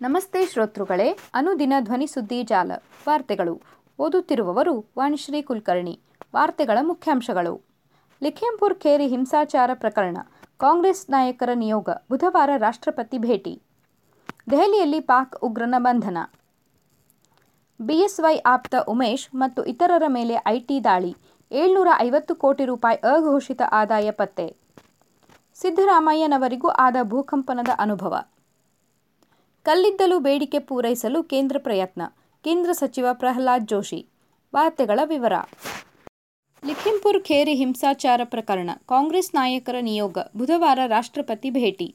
ನಮಸ್ತೆ ಶ್ರೋತೃಗಳೇ, ಅನುದಿನ ಧ್ವನಿ ಸುದ್ದಿ ಜಾಲ, ವಾರ್ತೆಗಳು. ಓದುತ್ತಿರುವವರು ವಾಣಿಶ್ರೀ ಕುಲಕರ್ಣಿ, ವಾರ್ತೆಗಳ ಮುಖ್ಯಾಂಶಗಳು. ಲಿಖೇಂಪುರ್ ಖೇರಿ ಹಿಂಸಾಚಾರ ಪ್ರಕರಣ, ಕಾಂಗ್ರೆಸ್ ನಾಯಕರ ನಿಯೋಗ ಬುಧವಾರ ರಾಷ್ಟ್ರಪತಿ ಭೇಟಿ. ದೆಹಲಿಯಲ್ಲಿ ಪಾಕ್ ಉಗ್ರನ ಬಂಧನ. ಬಿಎಸ್ವೈ ಆಪ್ತ ಉಮೇಶ್ ಮತ್ತು ಇತರರ ಮೇಲೆ ಐಟಿ ದಾಳಿ, ಏಳ್ನೂರ ಐವತ್ತು ಕೋಟಿ ರೂಪಾಯಿ ಅಘೋಷಿತ ಆದಾಯ ಪತ್ತೆ. ಸಿದ್ದರಾಮಯ್ಯನವರಿಗೂ ಆದ ಭೂಕಂಪನದ ಅನುಭವ. ಕಲ್ಲಿದ್ದಲು ಬೇಡಿಕೆ ಪೂರೈಸಲು ಕೇಂದ್ರ ಪ್ರಯತ್ನ. ಕೇಂದ್ರ ಸಚಿವ ಪ್ರಹ್ಲಾದ್ ಜೋಶಿ. ವಾರ್ತೆಗಳ ವಿವರ. ಲಿಖಿಂಪುರ್ ಖೇರಿ ಹಿಂಸಾಚಾರ ಪ್ರಕರಣ. ಕಾಂಗ್ರೆಸ್ ನಾಯಕರ ನಿಯೋಗ. ಬುಧವಾರ ರಾಷ್ಟ್ರಪತಿ ಭೇಟಿ.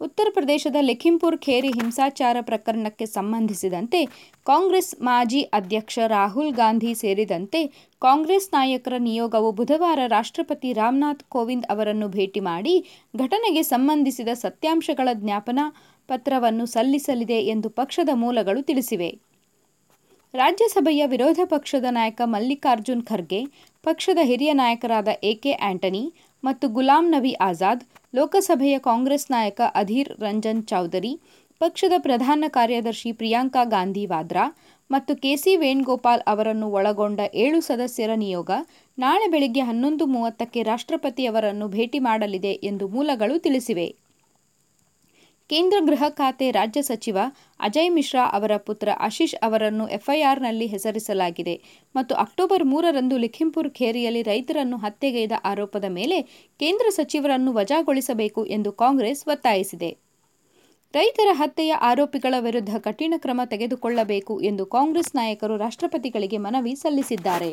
ಉತ್ತರ ಪ್ರದೇಶದ ಲಿಖಿಂಪುರ್ ಖೇರಿ ಹಿಂಸಾಚಾರ ಪ್ರಕರಣಕ್ಕೆ ಸಂಬಂಧಿಸಿದಂತೆ ಕಾಂಗ್ರೆಸ್ ಮಾಜಿ ಅಧ್ಯಕ್ಷ ರಾಹುಲ್ ಗಾಂಧಿ ಸೇರಿದಂತೆ ಕಾಂಗ್ರೆಸ್ ನಾಯಕರ ನಿಯೋಗವು ಬುಧವಾರ ರಾಷ್ಟ್ರಪತಿ ರಾಮನಾಥ್ ಕೋವಿಂದ್ ಅವರನ್ನು ಭೇಟಿ ಮಾಡಿ ಘಟನೆಗೆ ಸಂಬಂಧಿಸಿದ ಸತ್ಯಾಂಶಗಳ ಜ್ಞಾಪನಾ ಪತ್ರವನ್ನು ಸಲ್ಲಿಸಲಿದೆ ಎಂದು ಪಕ್ಷದ ಮೂಲಗಳು ತಿಳಿಸಿವೆ. ರಾಜ್ಯಸಭೆಯ ವಿರೋಧ ಪಕ್ಷದ ನಾಯಕ ಮಲ್ಲಿಕಾರ್ಜುನ್ ಖರ್ಗೆ, ಪಕ್ಷದ ಹಿರಿಯ ನಾಯಕರಾದ ಎಕೆ ಆಂಟನಿ ಮತ್ತು ಗುಲಾಂ ನಬಿ ಆಜಾದ್, ಲೋಕಸಭೆಯ ಕಾಂಗ್ರೆಸ್ ನಾಯಕ ಅಧೀರ್ ರಂಜನ್ ಚೌಧರಿ, ಪಕ್ಷದ ಪ್ರಧಾನ ಕಾರ್ಯದರ್ಶಿ ಪ್ರಿಯಾಂಕಾ ಗಾಂಧಿ ವಾದ್ರಾ ಮತ್ತು ಕೆಸಿ ವೇಣುಗೋಪಾಲ್ ಅವರನ್ನು ಒಳಗೊಂಡ ಏಳು ಸದಸ್ಯರ ನಿಯೋಗ ನಾಳೆ ಬೆಳಗ್ಗೆ ಹನ್ನೊಂದು ಮೂವತ್ತಕ್ಕೆ ರಾಷ್ಟ್ರಪತಿಯವರನ್ನು ಭೇಟಿ ಮಾಡಲಿದೆ ಎಂದು ಮೂಲಗಳು ತಿಳಿಸಿವೆ. ಕೇಂದ್ರ ಗೃಹ ಖಾತೆ ರಾಜ್ಯ ಸಚಿವ ಅಜಯ್ ಮಿಶ್ರಾ ಅವರ ಪುತ್ರ ಆಶೀಶ್ ಅವರನ್ನು ಎಫ್ಐಆರ್ನಲ್ಲಿ ಹೆಸರಿಸಲಾಗಿದೆ ಮತ್ತು ಅಕ್ಟೋಬರ್ ಮೂರರಂದು ಲಿಖಿಂಪುರ್ ಖೇರಿಯಲ್ಲಿ ರೈತರನ್ನು ಹತ್ಯೆಗೈದ ಆರೋಪದ ಮೇಲೆ ಕೇಂದ್ರ ಸಚಿವರನ್ನು ವಜಾಗೊಳಿಸಬೇಕು ಎಂದು ಕಾಂಗ್ರೆಸ್ ಒತ್ತಾಯಿಸಿದೆ. ರೈತರ ಹತ್ಯೆಯ ಆರೋಪಿಗಳ ವಿರುದ್ಧ ಕಠಿಣ ಕ್ರಮ ತೆಗೆದುಕೊಳ್ಳಬೇಕು ಎಂದು ಕಾಂಗ್ರೆಸ್ ನಾಯಕರು ರಾಷ್ಟ್ರಪತಿಗಳಿಗೆ ಮನವಿ ಸಲ್ಲಿಸಿದ್ದಾರೆ.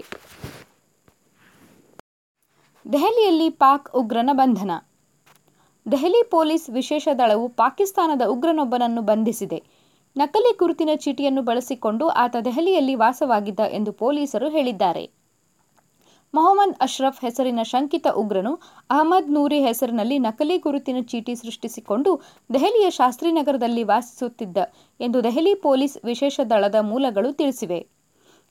ದೆಹಲಿಯಲ್ಲಿ ಪಾಕ್ ಉಗ್ರನ ಬಂಧನ ದೆಹಲಿ ಪೊಲೀಸ್ ವಿಶೇಷ ದಳವು ಪಾಕಿಸ್ತಾನದ ಉಗ್ರನೊಬ್ಬನನ್ನು ಬಂಧಿಸಿದೆ. ನಕಲಿ ಗುರುತಿನ ಚೀಟಿಯನ್ನು ಬಳಸಿಕೊಂಡು ಆತ ದೆಹಲಿಯಲ್ಲಿ ವಾಸವಾಗಿದ್ದ ಎಂದು ಪೊಲೀಸರು ಹೇಳಿದ್ದಾರೆ. ಮೊಹಮ್ಮದ್ ಅಶ್ರಫ್ ಹೆಸರಿನ ಶಂಕಿತ ಉಗ್ರನು ಅಹಮದ್ ನೂರಿ ಹೆಸರಿನಲ್ಲಿ ನಕಲಿ ಗುರುತಿನ ಚೀಟಿ ಸೃಷ್ಟಿಸಿಕೊಂಡು ದೆಹಲಿಯ ಶಾಸ್ತ್ರಿನಗರದಲ್ಲಿ ವಾಸಿಸುತ್ತಿದ್ದ ಎಂದು ದೆಹಲಿ ಪೊಲೀಸ್ ವಿಶೇಷ ದಳದ ಮೂಲಗಳು ತಿಳಿಸಿವೆ.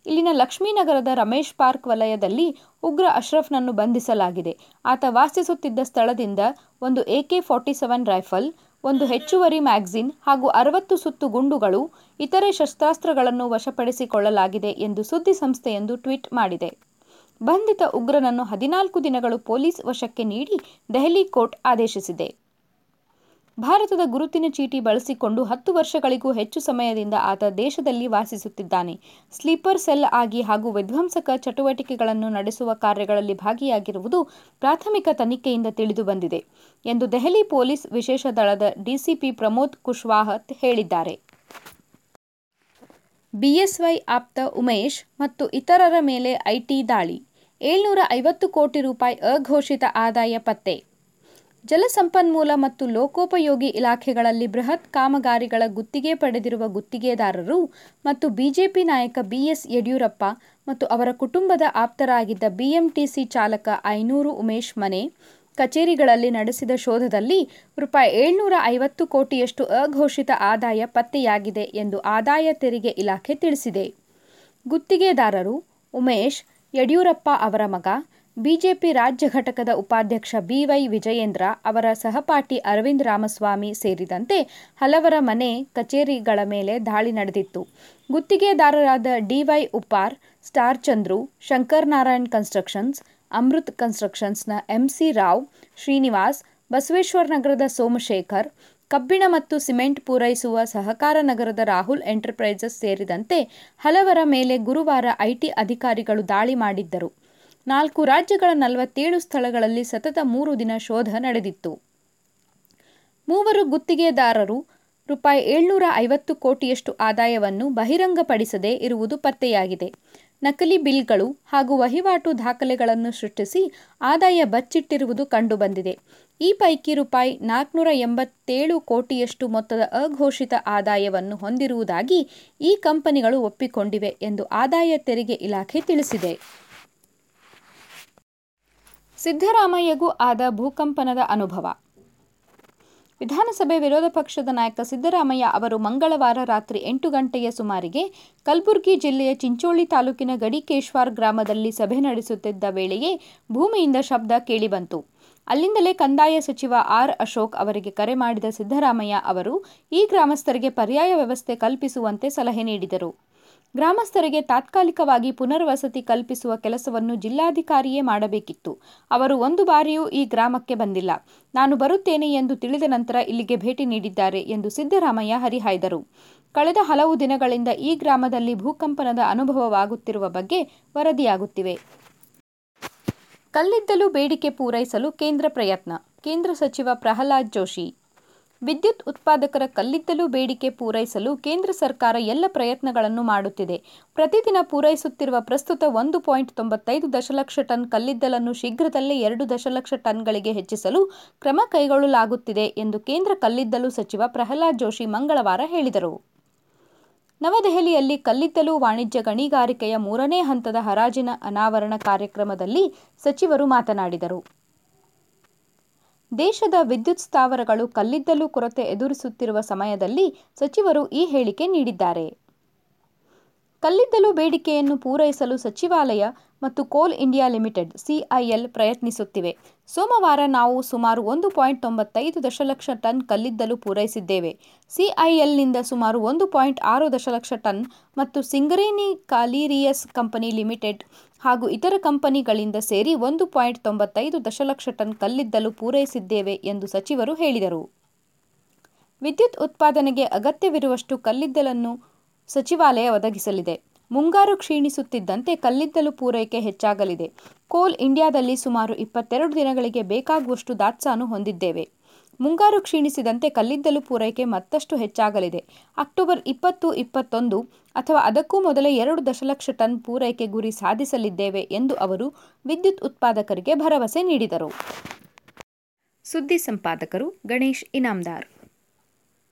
ಇಲ್ಲಿನ ಲಕ್ಷ್ಮೀನಗರದ ರಮೇಶ್ ಪಾರ್ಕ್ ವಲಯದಲ್ಲಿ ಉಗ್ರ ಅಶ್ರಫ್ನನ್ನು ಬಂಧಿಸಲಾಗಿದೆ. ಆತ ವಾಸಿಸುತ್ತಿದ್ದ ಸ್ಥಳದಿಂದ ಒಂದು ಎಕೆ ಫಾರ್ಟಿ ಸೆವೆನ್ ರೈಫಲ್, ಒಂದು ಹೆಚ್ಚುವರಿ ಮ್ಯಾಗಝಿನ್ ಹಾಗೂ ಅರವತ್ತು ಸುತ್ತು ಗುಂಡುಗಳು, ಇತರೆ ಶಸ್ತ್ರಾಸ್ತ್ರಗಳನ್ನು ವಶಪಡಿಸಿಕೊಳ್ಳಲಾಗಿದೆ ಎಂದು ಸುದ್ದಿ ಸಂಸ್ಥೆಯೊಂದು ಟ್ವೀಟ್ ಮಾಡಿದೆ. ಬಂಧಿತ ಉಗ್ರನನ್ನು ಹದಿನಾಲ್ಕು ದಿನಗಳು ಪೊಲೀಸ್ ವಶಕ್ಕೆ ನೀಡಿ ದೆಹಲಿ ಕೋರ್ಟ್ ಆದೇಶಿಸಿದೆ. ಭಾರತದ ಗುರುತಿನ ಚೀಟಿ ಬಳಸಿಕೊಂಡು ಹತ್ತು ವರ್ಷಗಳಿಗೂ ಹೆಚ್ಚು ಸಮಯದಿಂದ ಆತ ದೇಶದಲ್ಲಿ ವಾಸಿಸುತ್ತಿದ್ದಾನೆ. ಸ್ಲೀಪರ್ ಸೆಲ್ ಆಗಿ ಹಾಗೂ ವಿಧ್ವಂಸಕ ಚಟುವಟಿಕೆಗಳನ್ನು ನಡೆಸುವ ಕಾರ್ಯಗಳಲ್ಲಿ ಭಾಗಿಯಾಗಿರುವುದು ಪ್ರಾಥಮಿಕ ತನಿಖೆಯಿಂದ ತಿಳಿದುಬಂದಿದೆ ಎಂದು ದೆಹಲಿ ಪೊಲೀಸ್ ವಿಶೇಷ ದಳದ ಡಿಸಿಪಿ ಪ್ರಮೋದ್ ಕುಶ್ವಾಹತ್ ಹೇಳಿದ್ದಾರೆ. ಬಿಎಸ್ವೈ ಆಪ್ತ ಉಮೇಶ್ ಮತ್ತು ಇತರರ ಮೇಲೆ ಐಟಿ ದಾಳಿ, ಏಳ್ನೂರ ಐವತ್ತು ಕೋಟಿ ರೂಪಾಯಿ ಅಘೋಷಿತ ಆದಾಯ ಪತ್ತೆ. ಜಲಸಂಪನ್ಮೂಲ ಮತ್ತು ಲೋಕೋಪಯೋಗಿ ಇಲಾಖೆಗಳಲ್ಲಿ ಬೃಹತ್ ಕಾಮಗಾರಿಗಳ ಗುತ್ತಿಗೆ ಪಡೆದಿರುವ ಗುತ್ತಿಗೆದಾರರು ಮತ್ತು ಬಿಜೆಪಿ ನಾಯಕ ಬಿಎಸ್ ಯಡಿಯೂರಪ್ಪ ಮತ್ತು ಅವರ ಕುಟುಂಬದ ಆಪ್ತರಾಗಿದ್ದ ಬಿಎಂಟಿಸಿ ಚಾಲಕ ಐನೂರು ಉಮೇಶ್ ಮನೆ ಕಚೇರಿಗಳಲ್ಲಿ ನಡೆಸಿದ ಶೋಧದಲ್ಲಿ ರೂಪಾಯಿ ಏಳ್ನೂರ ಐವತ್ತು ಕೋಟಿಯಷ್ಟು ಅಘೋಷಿತ ಆದಾಯ ಪತ್ತೆಯಾಗಿದೆ ಎಂದು ಆದಾಯ ತೆರಿಗೆ ಇಲಾಖೆ ತಿಳಿಸಿದೆ. ಗುತ್ತಿಗೆದಾರರು ಉಮೇಶ್ ಯಡಿಯೂರಪ್ಪ ಅವರ ಮಗ ಬಿಜೆಪಿ ರಾಜ್ಯ ಘಟಕದ ಉಪಾಧ್ಯಕ್ಷ ಬಿವೈ ವಿಜಯೇಂದ್ರ ಅವರ ಸಹಪಾಠಿ ಅರವಿಂದ್ ರಾಮಸ್ವಾಮಿ ಸೇರಿದಂತೆ ಹಲವರ ಮನೆ ಕಚೇರಿಗಳ ಮೇಲೆ ದಾಳಿ ನಡೆದಿತ್ತು. ಗುತ್ತಿಗೆದಾರರಾದ DY Uppar star Chandru, Shankar Narayan constructions, Amrit ಕನ್ಸ್ಟ್ರಕ್ಷನ್ಸ್ನ MC Rao, Srinivas, Basaveshwara ನಗರದ ಸೋಮಶೇಖರ್, ಕಬ್ಬಿಣ ಮತ್ತು ಸಿಮೆಂಟ್ ಪೂರೈಸುವ ಸಹಕಾರ ನಗರದ ರಾಹುಲ್ ಎಂಟರ್ಪ್ರೈಸಸ್ ಸೇರಿದಂತೆ ಹಲವರ ಮೇಲೆ ಗುರುವಾರ ಐಟಿ ಅಧಿಕಾರಿಗಳು ದಾಳಿ ಮಾಡಿದ್ದರು. ನಾಲ್ಕು ರಾಜ್ಯಗಳ ನಲವತ್ತೇಳು ಸ್ಥಳಗಳಲ್ಲಿ ಸತತ ಮೂರು ದಿನ ಶೋಧ ನಡೆದಿತ್ತು. ಮೂವರು ಗುತ್ತಿಗೆದಾರರು ರೂಪಾಯಿ ಏಳ್ನೂರ ಐವತ್ತು ಕೋಟಿಯಷ್ಟು ಆದಾಯವನ್ನು ಬಹಿರಂಗಪಡಿಸದೇ ಇರುವುದು ಪತ್ತೆಯಾಗಿದೆ. ನಕಲಿ ಬಿಲ್ಗಳು ಹಾಗೂ ವಹಿವಾಟು ದಾಖಲೆಗಳನ್ನು ಸೃಷ್ಟಿಸಿ ಆದಾಯ ಬಚ್ಚಿಟ್ಟಿರುವುದು ಕಂಡುಬಂದಿದೆ. ಈ ಪೈಕಿ ರೂಪಾಯಿ ನಾಲ್ಕುನೂರ ಎಂಬತ್ತೇಳು ಕೋಟಿಯಷ್ಟು ಮೊತ್ತದ ಅಘೋಷಿತ ಆದಾಯವನ್ನು ಹೊಂದಿರುವುದಾಗಿ ಈ ಕಂಪನಿಗಳು ಒಪ್ಪಿಕೊಂಡಿವೆ ಎಂದು ಆದಾಯ ತೆರಿಗೆ ಇಲಾಖೆ ತಿಳಿಸಿದೆ. ಸಿದ್ದರಾಮಯ್ಯಗೂ ಆದ ಭೂಕಂಪನದ ಅನುಭವ. ವಿಧಾನಸಭೆ ವಿರೋಧ ಪಕ್ಷದ ನಾಯಕ ಸಿದ್ದರಾಮಯ್ಯ ಅವರು ಮಂಗಳವಾರ ರಾತ್ರಿ ಎಂಟು ಗಂಟೆಯ ಸುಮಾರಿಗೆ ಕಲಬುರಗಿ ಜಿಲ್ಲೆಯ ಚಿಂಚೋಳಿ ತಾಲೂಕಿನ ಗಡಿಕೇಶ್ವಾರ್ ಗ್ರಾಮದಲ್ಲಿ ಸಭೆ ನಡೆಸುತ್ತಿದ್ದ ವೇಳೆಯೇ ಭೂಮಿಯಿಂದ ಶಬ್ದ ಕೇಳಿಬಂತು. ಅಲ್ಲಿಂದಲೇ ಕಂದಾಯ ಸಚಿವ ಆರ್ ಅಶೋಕ್ ಅವರಿಗೆ ಕರೆ ಮಾಡಿದ ಸಿದ್ದರಾಮಯ್ಯ ಅವರು, ಈ ಗ್ರಾಮಸ್ಥರಿಗೆ ಪರ್ಯಾಯ ವ್ಯವಸ್ಥೆ ಕಲ್ಪಿಸುವಂತೆ ಸಲಹೆ ನೀಡಿದರು. ಗ್ರಾಮಸ್ಥರಿಗೆ ತಾತ್ಕಾಲಿಕವಾಗಿ ಪುನರ್ವಸತಿ ಕಲ್ಪಿಸುವ ಕೆಲಸವನ್ನು ಜಿಲ್ಲಾಧಿಕಾರಿಯೇ ಮಾಡಬೇಕಿತ್ತು. ಅವರು ಒಂದು ಬಾರಿಯೂ ಈ ಗ್ರಾಮಕ್ಕೆ ಬಂದಿಲ್ಲ. ನಾನು ಬರುತ್ತೇನೆ ಎಂದು ತಿಳಿದ ನಂತರ ಇಲ್ಲಿಗೆ ಭೇಟಿ ನೀಡಿದ್ದಾರೆ ಎಂದು ಸಿದ್ದರಾಮಯ್ಯ ಹರಿಹಾಯ್ದರು. ಕಳೆದ ಹಲವು ದಿನಗಳಿಂದ ಈ ಗ್ರಾಮದಲ್ಲಿ ಭೂಕಂಪನದ ಅನುಭವವಾಗುತ್ತಿರುವ ಬಗ್ಗೆ ವರದಿಯಾಗುತ್ತಿವೆ. ಕಲ್ಲಿದ್ದಲು ಬೇಡಿಕೆ ಪೂರೈಸಲು ಕೇಂದ್ರ ಪ್ರಯತ್ನ. ಕೇಂದ್ರ ಸಚಿವ ಪ್ರಹ್ಲಾದ್ ಜೋಶಿ ವಿದ್ಯುತ್ ಉತ್ಪಾದಕರ ಕಲ್ಲಿದ್ದಲು ಬೇಡಿಕೆ ಪೂರೈಸಲು ಕೇಂದ್ರ ಸರ್ಕಾರ ಎಲ್ಲ ಪ್ರಯತ್ನಗಳನ್ನು ಮಾಡುತ್ತಿದೆ. ಪ್ರತಿದಿನ ಪೂರೈಸುತ್ತಿರುವ ಪ್ರಸ್ತುತ ಒಂದು ಪಾಯಿಂಟ್ ತೊಂಬತ್ತೈದು ದಶಲಕ್ಷ ಟನ್ ಕಲ್ಲಿದ್ದಲನ್ನು ಶೀಘ್ರದಲ್ಲೇ ಎರಡು ದಶಲಕ್ಷ ಟನ್ಗಳಿಗೆ ಹೆಚ್ಚಿಸಲು ಕ್ರಮ ಕೈಗೊಳ್ಳಲಾಗುತ್ತಿದೆ ಎಂದು ಕೇಂದ್ರ ಕಲ್ಲಿದ್ದಲು ಸಚಿವ ಪ್ರಹ್ಲಾದ್ ಜೋಶಿ ಮಂಗಳವಾರ ಹೇಳಿದರು. ನವದೆಹಲಿಯಲ್ಲಿ ಕಲ್ಲಿದ್ದಲು ವಾಣಿಜ್ಯ ಗಣಿಗಾರಿಕೆಯ ಮೂರನೇ ಹಂತದ ಹರಾಜಿನ ಅನಾವರಣ ಕಾರ್ಯಕ್ರಮದಲ್ಲಿ ಸಚಿವರು ಮಾತನಾಡಿದರು. ದೇಶದ ವಿದ್ಯುತ್ ಸ್ಥಾವರಗಳು ಕಲ್ಲಿದ್ದಲು ಕೊರತೆ ಎದುರಿಸುತ್ತಿರುವ ಸಮಯದಲ್ಲಿ ಸಚಿವರು ಈ ಹೇಳಿಕೆ ನೀಡಿದ್ದಾರೆ. ಕಲ್ಲಿದ್ದಲು ಬೇಡಿಕೆಯನ್ನು ಪೂರೈಸಲು ಸಚಿವಾಲಯ ಮತ್ತು ಕೋಲ್ ಇಂಡಿಯಾ ಲಿಮಿಟೆಡ್ ಸಿಐಎಲ್ ಪ್ರಯತ್ನಿಸುತ್ತಿವೆ. ಸೋಮವಾರ ನಾವು ಸುಮಾರು ಒಂದು ಪಾಯಿಂಟ್ ತೊಂಬತ್ತೈದು ದಶಲಕ್ಷ ಟನ್ ಕಲ್ಲಿದ್ದಲು ಪೂರೈಸಿದ್ದೇವೆ. ಸಿಐಎಲ್ನಿಂದ ಸುಮಾರು ಒಂದು ಪಾಯಿಂಟ್ ಆರು ದಶಲಕ್ಷ ಟನ್ ಮತ್ತು ಸಿಂಗರೇನಿ ಕಾಲಿರಿಯಸ್ ಕಂಪನಿ ಲಿಮಿಟೆಡ್ ಹಾಗೂ ಇತರ ಕಂಪನಿಗಳಿಂದ ಸೇರಿ ಒಂದು ಪಾಯಿಂಟ್ ತೊಂಬತ್ತೈದು ದಶಲಕ್ಷ ಟನ್ ಕಲ್ಲಿದ್ದಲು ಪೂರೈಸಿದ್ದೇವೆ ಎಂದು ಸಚಿವರು ಹೇಳಿದರು. ವಿದ್ಯುತ್ ಉತ್ಪಾದನೆಗೆ ಅಗತ್ಯವಿರುವಷ್ಟು ಕಲ್ಲಿದ್ದಲನ್ನು ಸಚಿವಾಲಯ ಒದಗಿಸಲಿದೆ. ಮುಂಗಾರು ಕ್ಷೀಣಿಸುತ್ತಿದ್ದಂತೆ ಕಲ್ಲಿದ್ದಲು ಪೂರೈಕೆ ಹೆಚ್ಚಾಗಲಿದೆ. ಕೋಲ್ ಇಂಡಿಯಾದಲ್ಲಿ ಸುಮಾರು ಇಪ್ಪತ್ತೆರಡು ದಿನಗಳಿಗೆ ಬೇಕಾಗುವಷ್ಟು ದಾಸ್ತಾನು ಹೊಂದಿದ್ದೇವೆ. ಮುಂಗಾರು ಕ್ಷೀಣಿಸಿದಂತೆ ಕಲ್ಲಿದ್ದಲು ಪೂರೈಕೆ ಮತ್ತಷ್ಟು ಹೆಚ್ಚಾಗಲಿದೆ. ಅಕ್ಟೋಬರ್ ಇಪ್ಪತ್ತು, ಇಪ್ಪತ್ತೊಂದು ಅಥವಾ ಅದಕ್ಕೂ ಮೊದಲೇ ಎರಡು ದಶಲಕ್ಷ ಟನ್ ಪೂರೈಕೆ ಗುರಿ ಸಾಧಿಸಲಿದ್ದೇವೆ ಎಂದು ಅವರು ವಿದ್ಯುತ್ ಉತ್ಪಾದಕರಿಗೆ ಭರವಸೆ ನೀಡಿದರು. ಸುದ್ದಿ ಸಂಪಾದಕರು ಗಣೇಶ್ ಇನಾಮ್ದಾರ್.